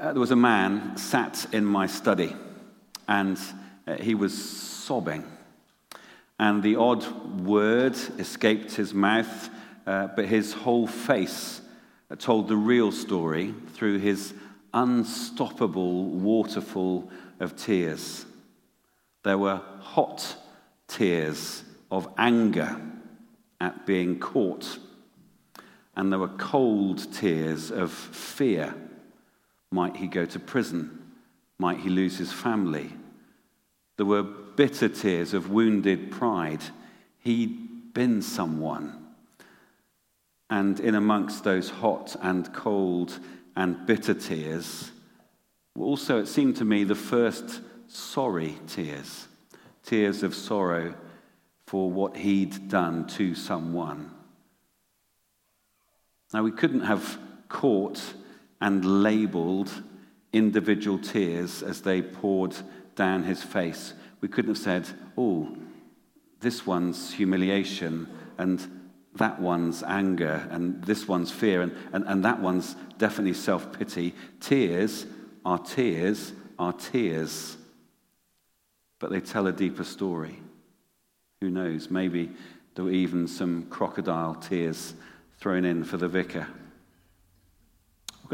Uh, there was a man sat in my study, and uh, he was sobbing. And the odd word escaped his mouth, uh, but his whole face told the real story through his unstoppable waterfall of tears. There were hot tears of anger at being caught, and there were cold tears of fear. Might he go to prison? Might he lose his family? There were bitter tears of wounded pride. He'd been someone. And in amongst those hot and cold and bitter tears, also it seemed to me the first sorry tears, tears of sorrow for what he'd done to someone. Now, we couldn't have caught and labeled individual tears as they poured down his face. We couldn't have said, oh, this one's humiliation and that one's anger and this one's fear and, and, and that one's definitely self pity. Tears are tears are tears, but they tell a deeper story. Who knows? Maybe there were even some crocodile tears thrown in for the vicar.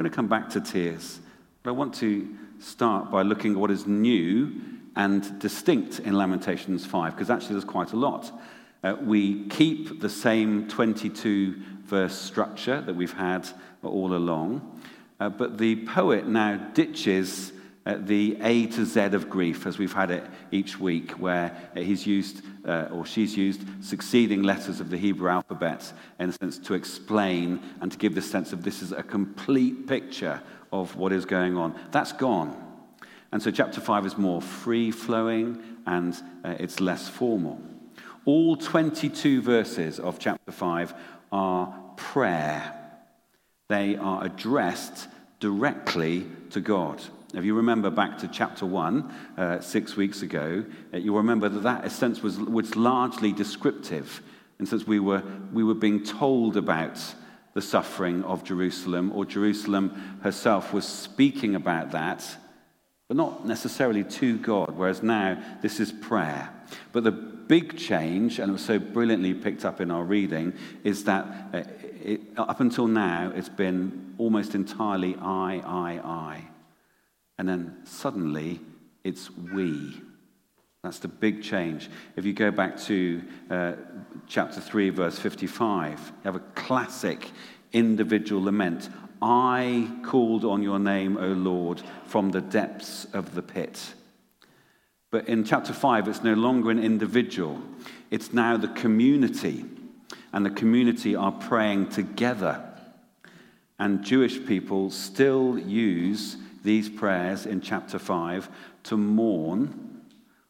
Going to come back to tears, but I want to start by looking at what is new and distinct in Lamentations 5, because actually there's quite a lot. Uh, we keep the same 22 verse structure that we've had all along, uh, but the poet now ditches the A to Z of grief as we've had it each week, where he's used uh, or she's used succeeding letters of the Hebrew alphabet in a sense to explain and to give the sense of this is a complete picture of what is going on. That's gone. And so chapter 5 is more free flowing and uh, it's less formal. All 22 verses of chapter 5 are prayer, they are addressed directly to God. If you remember back to chapter 1, uh, six weeks ago, uh, you'll remember that that sense was, was largely descriptive. And since we were, we were being told about the suffering of Jerusalem, or Jerusalem herself was speaking about that, but not necessarily to God, whereas now this is prayer. But the big change, and it was so brilliantly picked up in our reading, is that uh, it, up until now it's been almost entirely I, I, I. And then suddenly it's we. That's the big change. If you go back to uh, chapter 3, verse 55, you have a classic individual lament. I called on your name, O Lord, from the depths of the pit. But in chapter 5, it's no longer an individual, it's now the community. And the community are praying together. And Jewish people still use these prayers in chapter 5 to mourn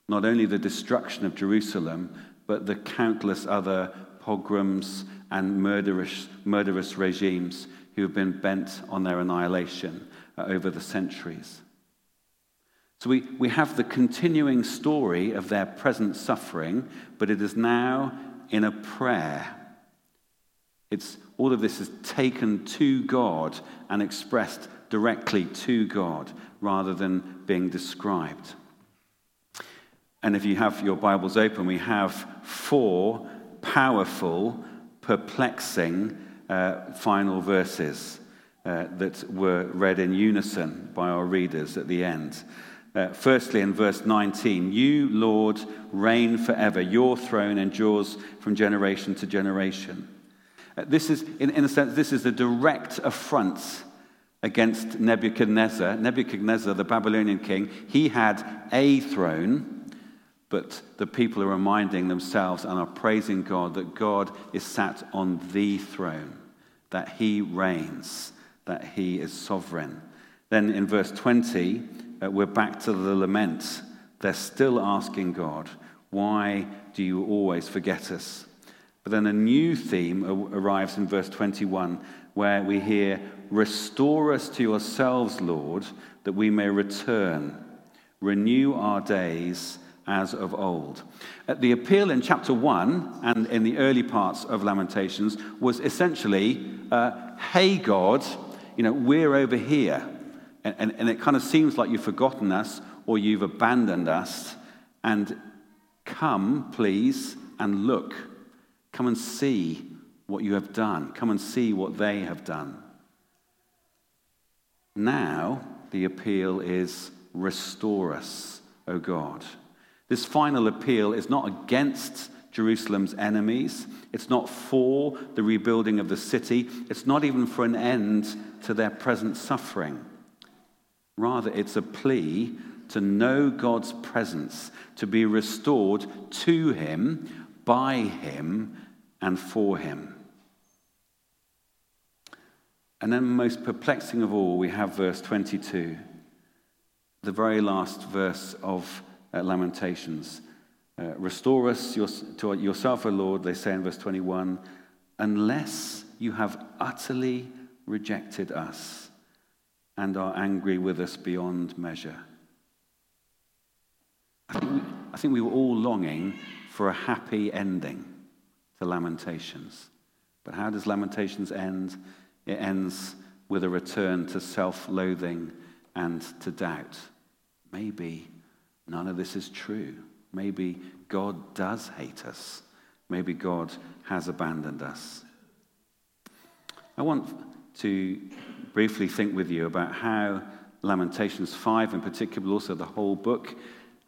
not only the destruction of Jerusalem, but the countless other pogroms and murderous, murderous regimes who have been bent on their annihilation uh, over the centuries. So we, we have the continuing story of their present suffering, but it is now in a prayer. It's, all of this is taken to God and expressed directly to God rather than being described. And if you have your Bibles open, we have four powerful, perplexing uh, final verses uh, that were read in unison by our readers at the end. Uh, firstly, in verse 19, you, Lord, reign forever. Your throne endures from generation to generation. Uh, this is, in, in a sense, this is a direct affront against Nebuchadnezzar. Nebuchadnezzar, the Babylonian king, he had a throne, but the people are reminding themselves and are praising God that God is sat on the throne, that he reigns, that he is sovereign. Then in verse 20, uh, we're back to the lament. They're still asking God, Why do you always forget us? But then a new theme arrives in verse 21 where we hear, Restore us to yourselves, Lord, that we may return. Renew our days as of old. Uh, the appeal in chapter 1 and in the early parts of Lamentations was essentially, uh, Hey, God, you know, we're over here. and, and it kind of seems like you've forgotten us or you've abandoned us. And come, please, and look. Come and see what you have done. Come and see what they have done. Now, the appeal is restore us, O God. This final appeal is not against Jerusalem's enemies. It's not for the rebuilding of the city. It's not even for an end to their present suffering. Rather, it's a plea to know God's presence, to be restored to Him, by Him, and for Him. And then, most perplexing of all, we have verse 22, the very last verse of uh, Lamentations. Uh, Restore us your, to yourself, O Lord, they say in verse 21, unless you have utterly rejected us and are angry with us beyond measure. I think, we, I think we were all longing for a happy ending to Lamentations. But how does Lamentations end? It ends with a return to self loathing and to doubt. Maybe none of this is true. Maybe God does hate us. Maybe God has abandoned us. I want to briefly think with you about how Lamentations 5 in particular, but also the whole book,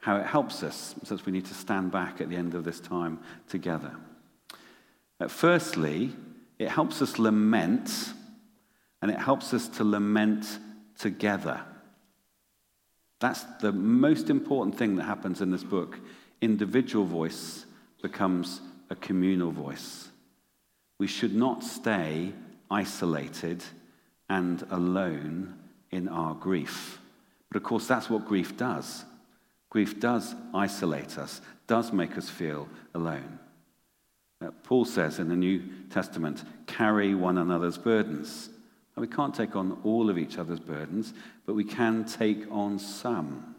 how it helps us since we need to stand back at the end of this time together. Uh, firstly, it helps us lament, and it helps us to lament together. That's the most important thing that happens in this book individual voice becomes a communal voice. We should not stay isolated and alone in our grief. But of course, that's what grief does. Grief does isolate us, does make us feel alone. Uh, Paul says in the New Testament, carry one another's burdens. Now, we can't take on all of each other's burdens, but we can take on some.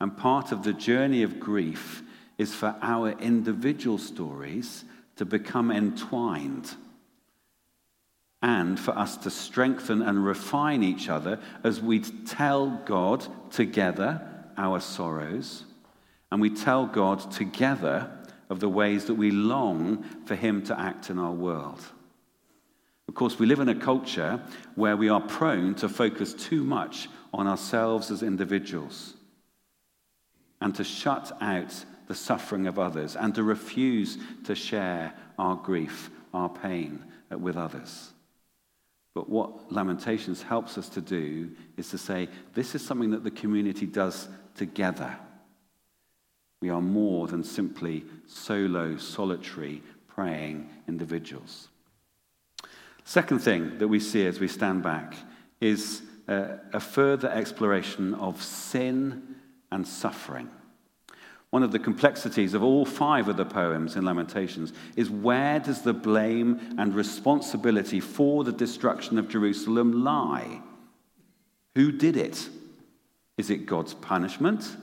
And part of the journey of grief is for our individual stories to become entwined and for us to strengthen and refine each other as we tell God together our sorrows and we tell God together of the ways that we long for Him to act in our world. Of course, we live in a culture where we are prone to focus too much on ourselves as individuals and to shut out the suffering of others and to refuse to share our grief, our pain with others. But what Lamentations helps us to do is to say, this is something that the community does together. We are more than simply solo, solitary, praying individuals. Second thing that we see as we stand back is uh, a further exploration of sin and suffering. One of the complexities of all five of the poems in Lamentations is where does the blame and responsibility for the destruction of Jerusalem lie? Who did it? Is it God's punishment?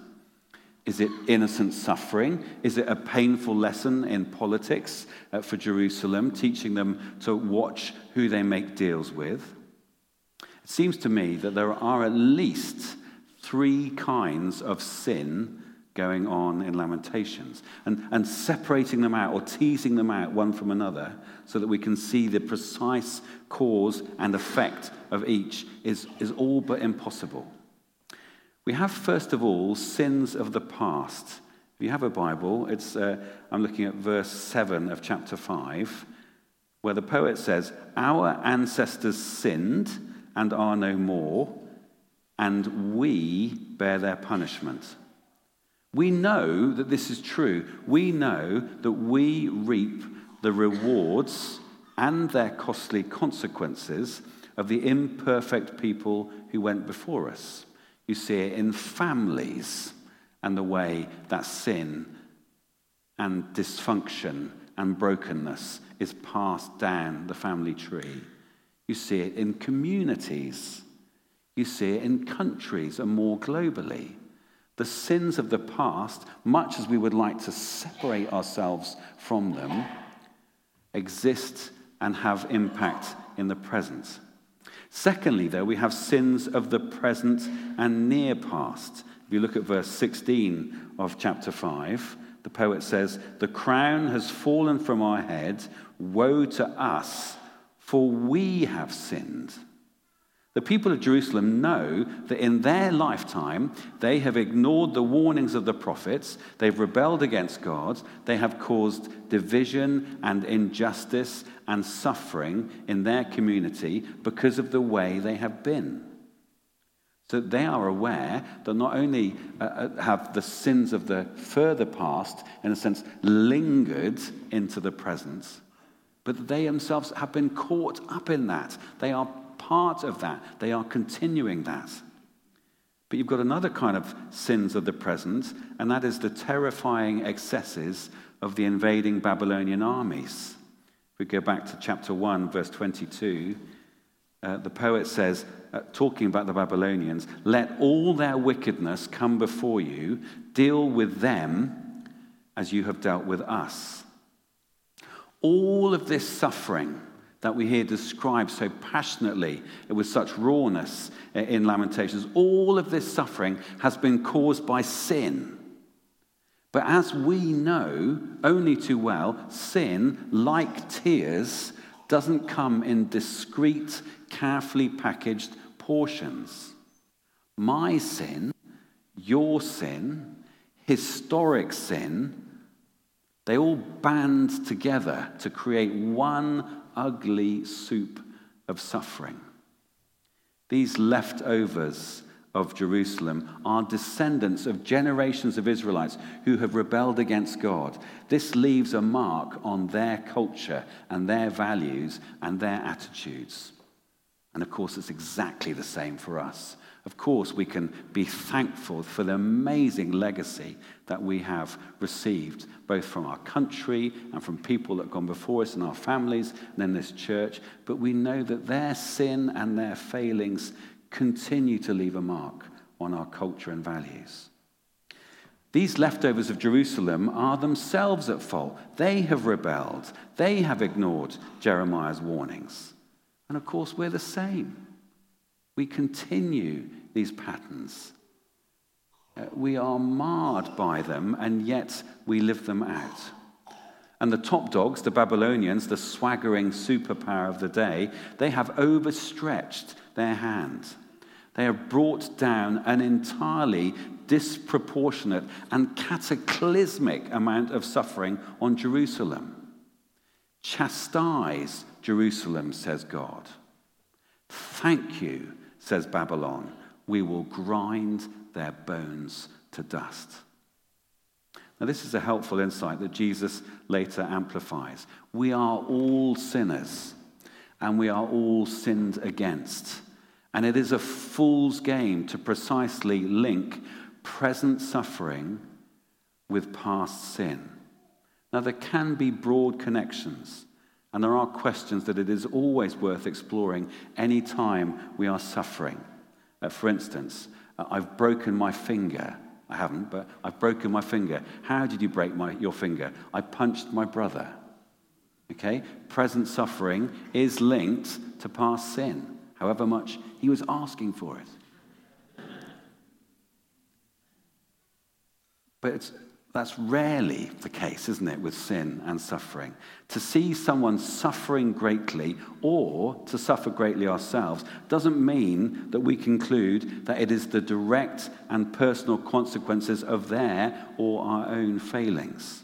Is it innocent suffering? Is it a painful lesson in politics uh, for Jerusalem, teaching them to watch who they make deals with? It seems to me that there are at least three kinds of sin going on in Lamentations and, and separating them out or teasing them out one from another so that we can see the precise cause and effect of each is, is all but impossible. We have, first of all, sins of the past. If you have a Bible, it's, uh, I'm looking at verse 7 of chapter 5, where the poet says, Our ancestors sinned and are no more, and we bear their punishment. We know that this is true. We know that we reap the rewards and their costly consequences of the imperfect people who went before us. You see it in families and the way that sin and dysfunction and brokenness is passed down the family tree. You see it in communities. You see it in countries and more globally the sins of the past, much as we would like to separate ourselves from them, exist and have impact in the present. Secondly, though, we have sins of the present and near past. If you look at verse 16 of chapter 5, the poet says, The crown has fallen from our head. Woe to us, for we have sinned. The people of Jerusalem know that in their lifetime they have ignored the warnings of the prophets, they've rebelled against God, they have caused division and injustice and suffering in their community because of the way they have been. So they are aware that not only uh, uh, have the sins of the further past, in a sense, lingered into the present, but they themselves have been caught up in that. They are part of that, they are continuing that. But you've got another kind of sins of the present, and that is the terrifying excesses of the invading Babylonian armies. If we go back to chapter 1, verse 22, uh, the poet says, uh, talking about the Babylonians, let all their wickedness come before you, deal with them as you have dealt with us. All of this suffering, that we hear described so passionately with such rawness in Lamentations, all of this suffering has been caused by sin. But as we know only too well, sin, like tears, doesn't come in discrete, carefully packaged portions. My sin, your sin, historic sin, they all band together to create one ugly soup of suffering. These leftovers of Jerusalem are descendants of generations of Israelites who have rebelled against God. This leaves a mark on their culture and their values and their attitudes. And of course, it's exactly the same for us. Of course, we can be thankful for the amazing legacy that we have received, both from our country and from people that have gone before us in our families and in this church. But we know that their sin and their failings continue to leave a mark on our culture and values. These leftovers of Jerusalem are themselves at fault. They have rebelled, they have ignored Jeremiah's warnings. And of course, we're the same. We continue these patterns. Uh, we are marred by them, and yet we live them out. And the top dogs, the Babylonians, the swaggering superpower of the day, they have overstretched their hand. They have brought down an entirely disproportionate and cataclysmic amount of suffering on Jerusalem. Chastise Jerusalem, says God. Thank you says Babylon, we will grind their bones to dust. Now, this is a helpful insight that Jesus later amplifies. We are all sinners, and we are all sinned against. And it is a fool's game to precisely link present suffering with past sin. Now, there can be broad connections. And there are questions that it is always worth exploring any time we are suffering. Uh, for instance, uh, I've broken my finger. I haven't, but I've broken my finger. How did you break my, your finger? I punched my brother. Okay? Present suffering is linked to past sin, however much he was asking for it. But it's that's rarely the case, isn't it, with sin and suffering. To see someone suffering greatly or to suffer greatly ourselves doesn't mean that we conclude that it is the direct and personal consequences of their or our own failings.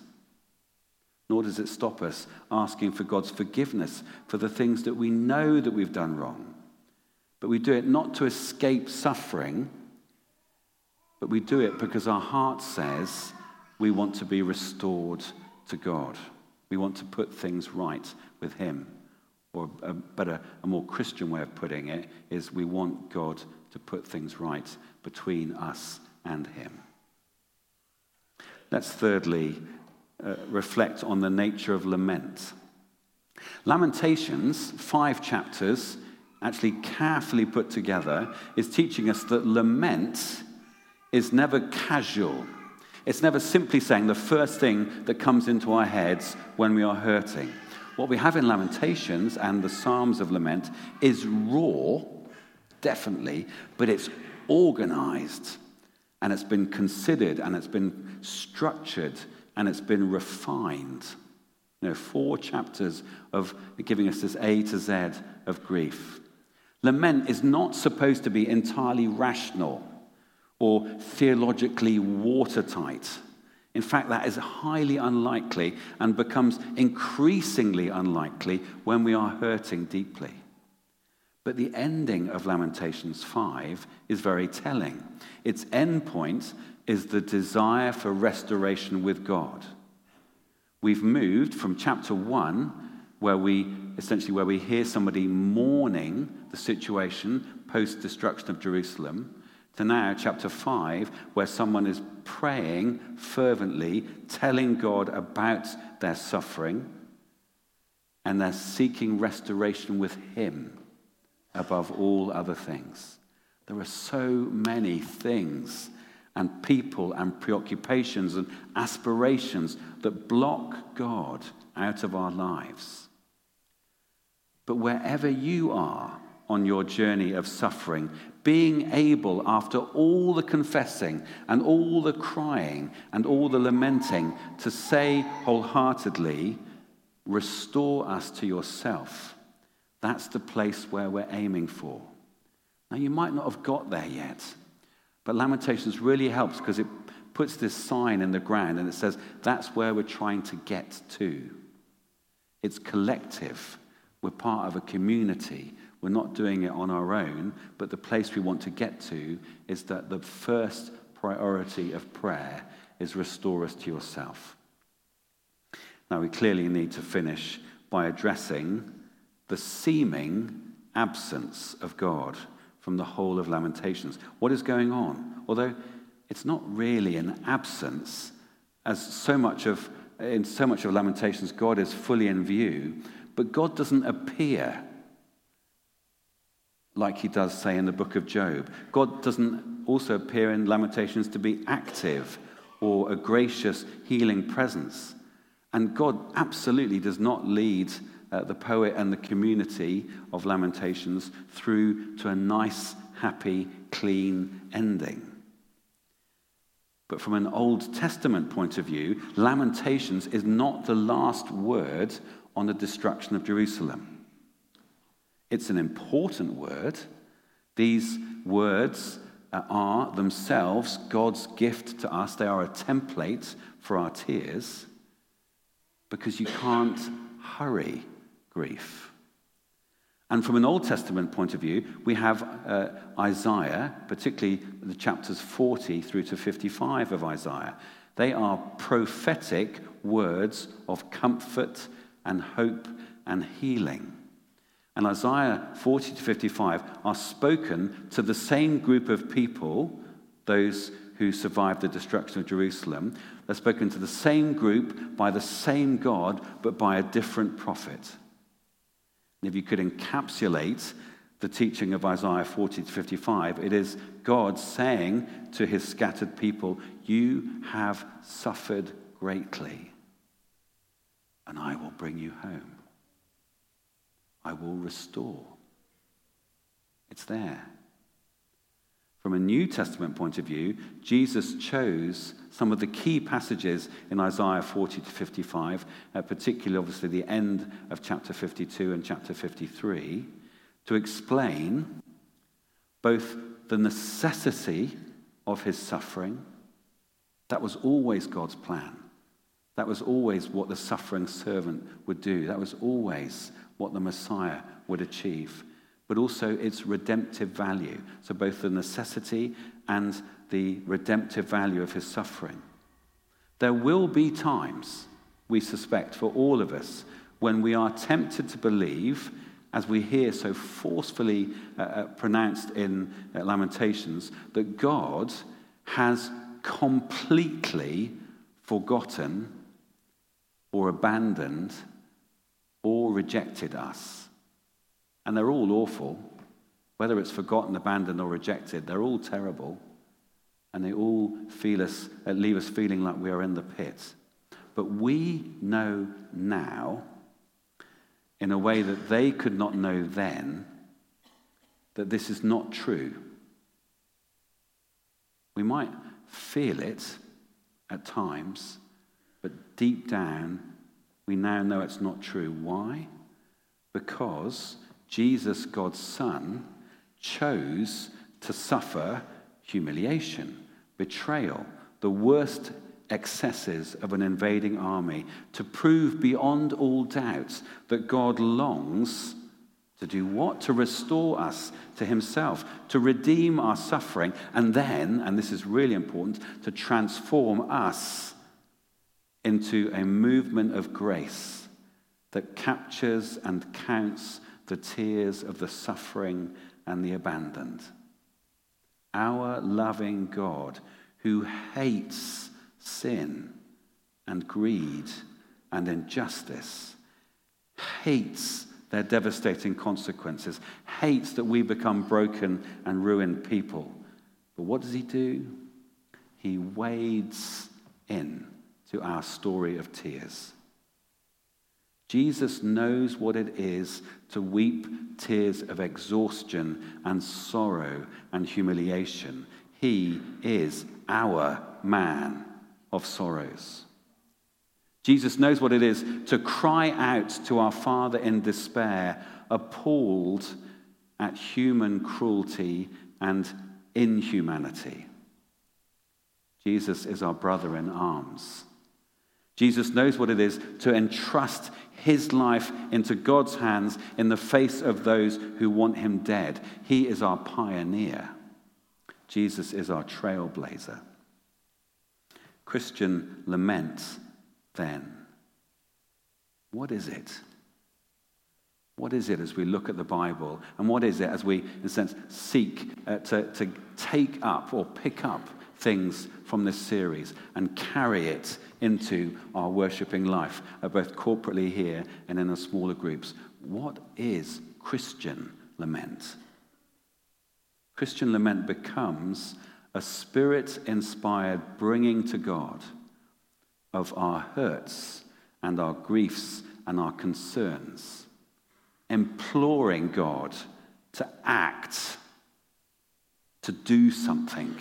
Nor does it stop us asking for God's forgiveness for the things that we know that we've done wrong. But we do it not to escape suffering, but we do it because our heart says, we want to be restored to God. We want to put things right with Him. Or a better, a more Christian way of putting it is we want God to put things right between us and Him. Let's thirdly uh, reflect on the nature of lament. Lamentations, five chapters, actually carefully put together, is teaching us that lament is never casual. It's never simply saying the first thing that comes into our heads when we are hurting. What we have in Lamentations and the Psalms of Lament is raw definitely, but it's organized and it's been considered and it's been structured and it's been refined. You know, four chapters of giving us this A to Z of grief. Lament is not supposed to be entirely rational or theologically watertight. In fact, that is highly unlikely and becomes increasingly unlikely when we are hurting deeply. But the ending of Lamentations 5 is very telling. Its end point is the desire for restoration with God. We've moved from chapter 1, where we essentially where we hear somebody mourning the situation post destruction of Jerusalem, to now chapter 5, where someone is praying fervently, telling God about their suffering, and they're seeking restoration with Him above all other things. There are so many things and people and preoccupations and aspirations that block God out of our lives. But wherever you are on your journey of suffering, being able, after all the confessing and all the crying and all the lamenting, to say wholeheartedly, Restore us to yourself. That's the place where we're aiming for. Now, you might not have got there yet, but Lamentations really helps because it puts this sign in the ground and it says that's where we're trying to get to. It's collective. We're part of a community. We're not doing it on our own, but the place we want to get to is that the first priority of prayer is restore us to yourself. Now, we clearly need to finish by addressing the seeming absence of God from the whole of Lamentations. What is going on? Although it's not really an absence, as so much of in so much of Lamentations, God is fully in view, but God doesn't appear like he does, say, in the book of Job. God doesn't also appear in Lamentations to be active or a gracious, healing presence. And God absolutely does not lead uh, the poet and the community of Lamentations through to a nice, happy, clean ending. But from an Old Testament point of view, Lamentations is not the last word on the destruction of Jerusalem. It's an important word. These words uh, are themselves God's gift to us. They are a template for our tears because you can't hurry grief. And from an Old Testament point of view, we have uh, Isaiah, particularly the chapters 40 through to 55 of Isaiah. They are prophetic words of comfort and hope and healing and Isaiah 40 to 55 are spoken to the same group of people, those who survived the destruction of Jerusalem. They're spoken to the same group by the same God, but by a different prophet. And if you could encapsulate the teaching of Isaiah 40 to 55, it is God saying to his scattered people, You have suffered greatly, and I will bring you home. I will restore. It's there. From a New Testament point of view, Jesus chose some of the key passages in Isaiah 40 to 55, uh, particularly obviously the end of chapter 52 and chapter 53, to explain both the necessity of his suffering. That was always God's plan. That was always what the suffering servant would do. That was always what the Messiah would achieve, but also its redemptive value. So, both the necessity and the redemptive value of his suffering. There will be times, we suspect, for all of us, when we are tempted to believe, as we hear so forcefully uh, uh pronounced in uh, Lamentations, that God has completely forgotten or abandoned all rejected us. And they're all awful. Whether it's forgotten, abandoned, or rejected, they're all terrible. And they all feel us, uh, leave us feeling like we are in the pit. But we know now, in a way that they could not know then, that this is not true. We might feel it at times, but deep down, we now know it's not true. Why? Because Jesus, God's Son, chose to suffer humiliation, betrayal, the worst excesses of an invading army, to prove beyond all doubt that God longs to do what? To restore us to Himself, to redeem our suffering, and then, and this is really important, to transform us into a movement of grace that captures and counts the tears of the suffering and the abandoned. Our loving God, who hates sin and greed and injustice, hates their devastating consequences, hates that we become broken and ruined people. But what does he do? He wades in to our story of tears. Jesus knows what it is to weep tears of exhaustion and sorrow and humiliation. He is our man of sorrows. Jesus knows what it is to cry out to our Father in despair, appalled at human cruelty and inhumanity. Jesus is our brother in arms. Jesus knows what it is to entrust his life into God's hands in the face of those who want him dead. He is our pioneer. Jesus is our trailblazer. Christian laments then? What is it? What is it as we look at the Bible? And what is it as we, in a sense, seek uh, to, to take up or pick up things from this series and carry it into our worshipping life, uh, both corporately here and in the smaller groups? What is Christian lament? Christian lament becomes a spirit inspired bringing to God of our hurts and our griefs and our concerns, imploring God to act, to do something.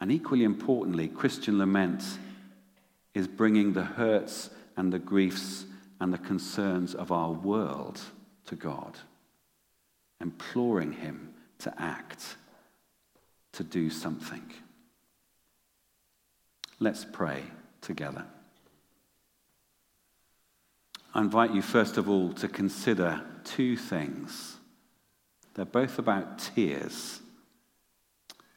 And equally importantly, Christian lament is bringing the hurts and the griefs and the concerns of our world to God, imploring Him to act, to do something. Let's pray together. I invite you, first of all, to consider two things. They're both about tears.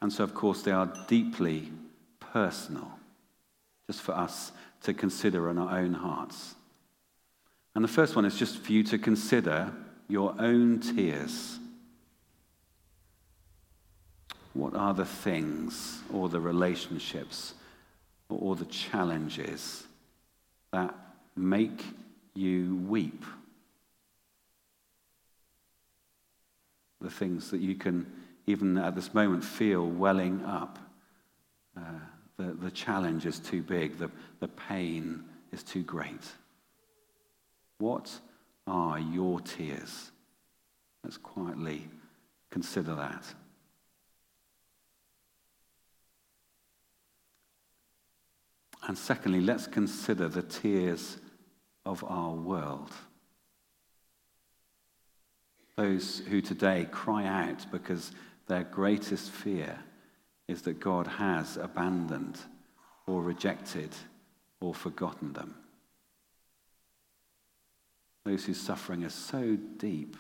And so, of course, they are deeply personal, just for us to consider in our own hearts. And the first one is just for you to consider your own tears. What are the things or the relationships or the challenges that make you weep. The things that you can, even at this moment, feel welling up. Uh, the, the challenge is too big, the, the pain is too great. What are your tears? Let's quietly consider that. And secondly, let's consider the tears of our world. Those who today cry out because their greatest fear is that God has abandoned or rejected or forgotten them. Those whose suffering is so deep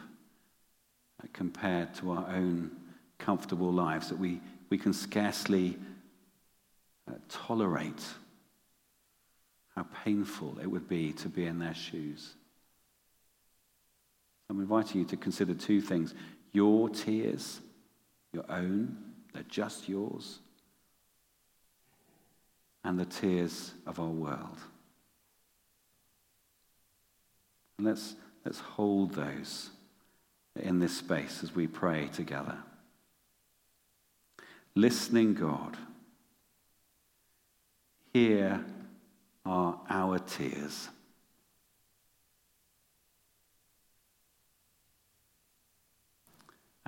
compared to our own comfortable lives that we, we can scarcely uh, tolerate how painful it would be to be in their shoes. I'm inviting you to consider two things your tears, your own, they're just yours, and the tears of our world. And let's, let's hold those in this space as we pray together. Listening, God, here are our tears.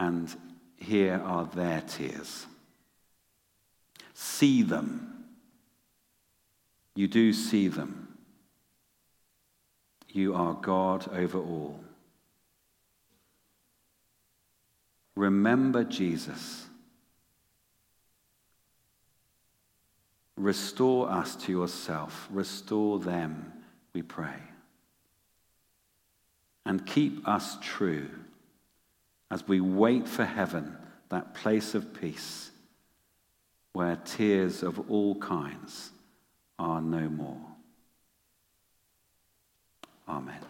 and here are their tears. See them. You do see them. You are God over all. Remember Jesus. Restore us to yourself. Restore them, we pray. And keep us true as we wait for heaven, that place of peace where tears of all kinds are no more. Amen.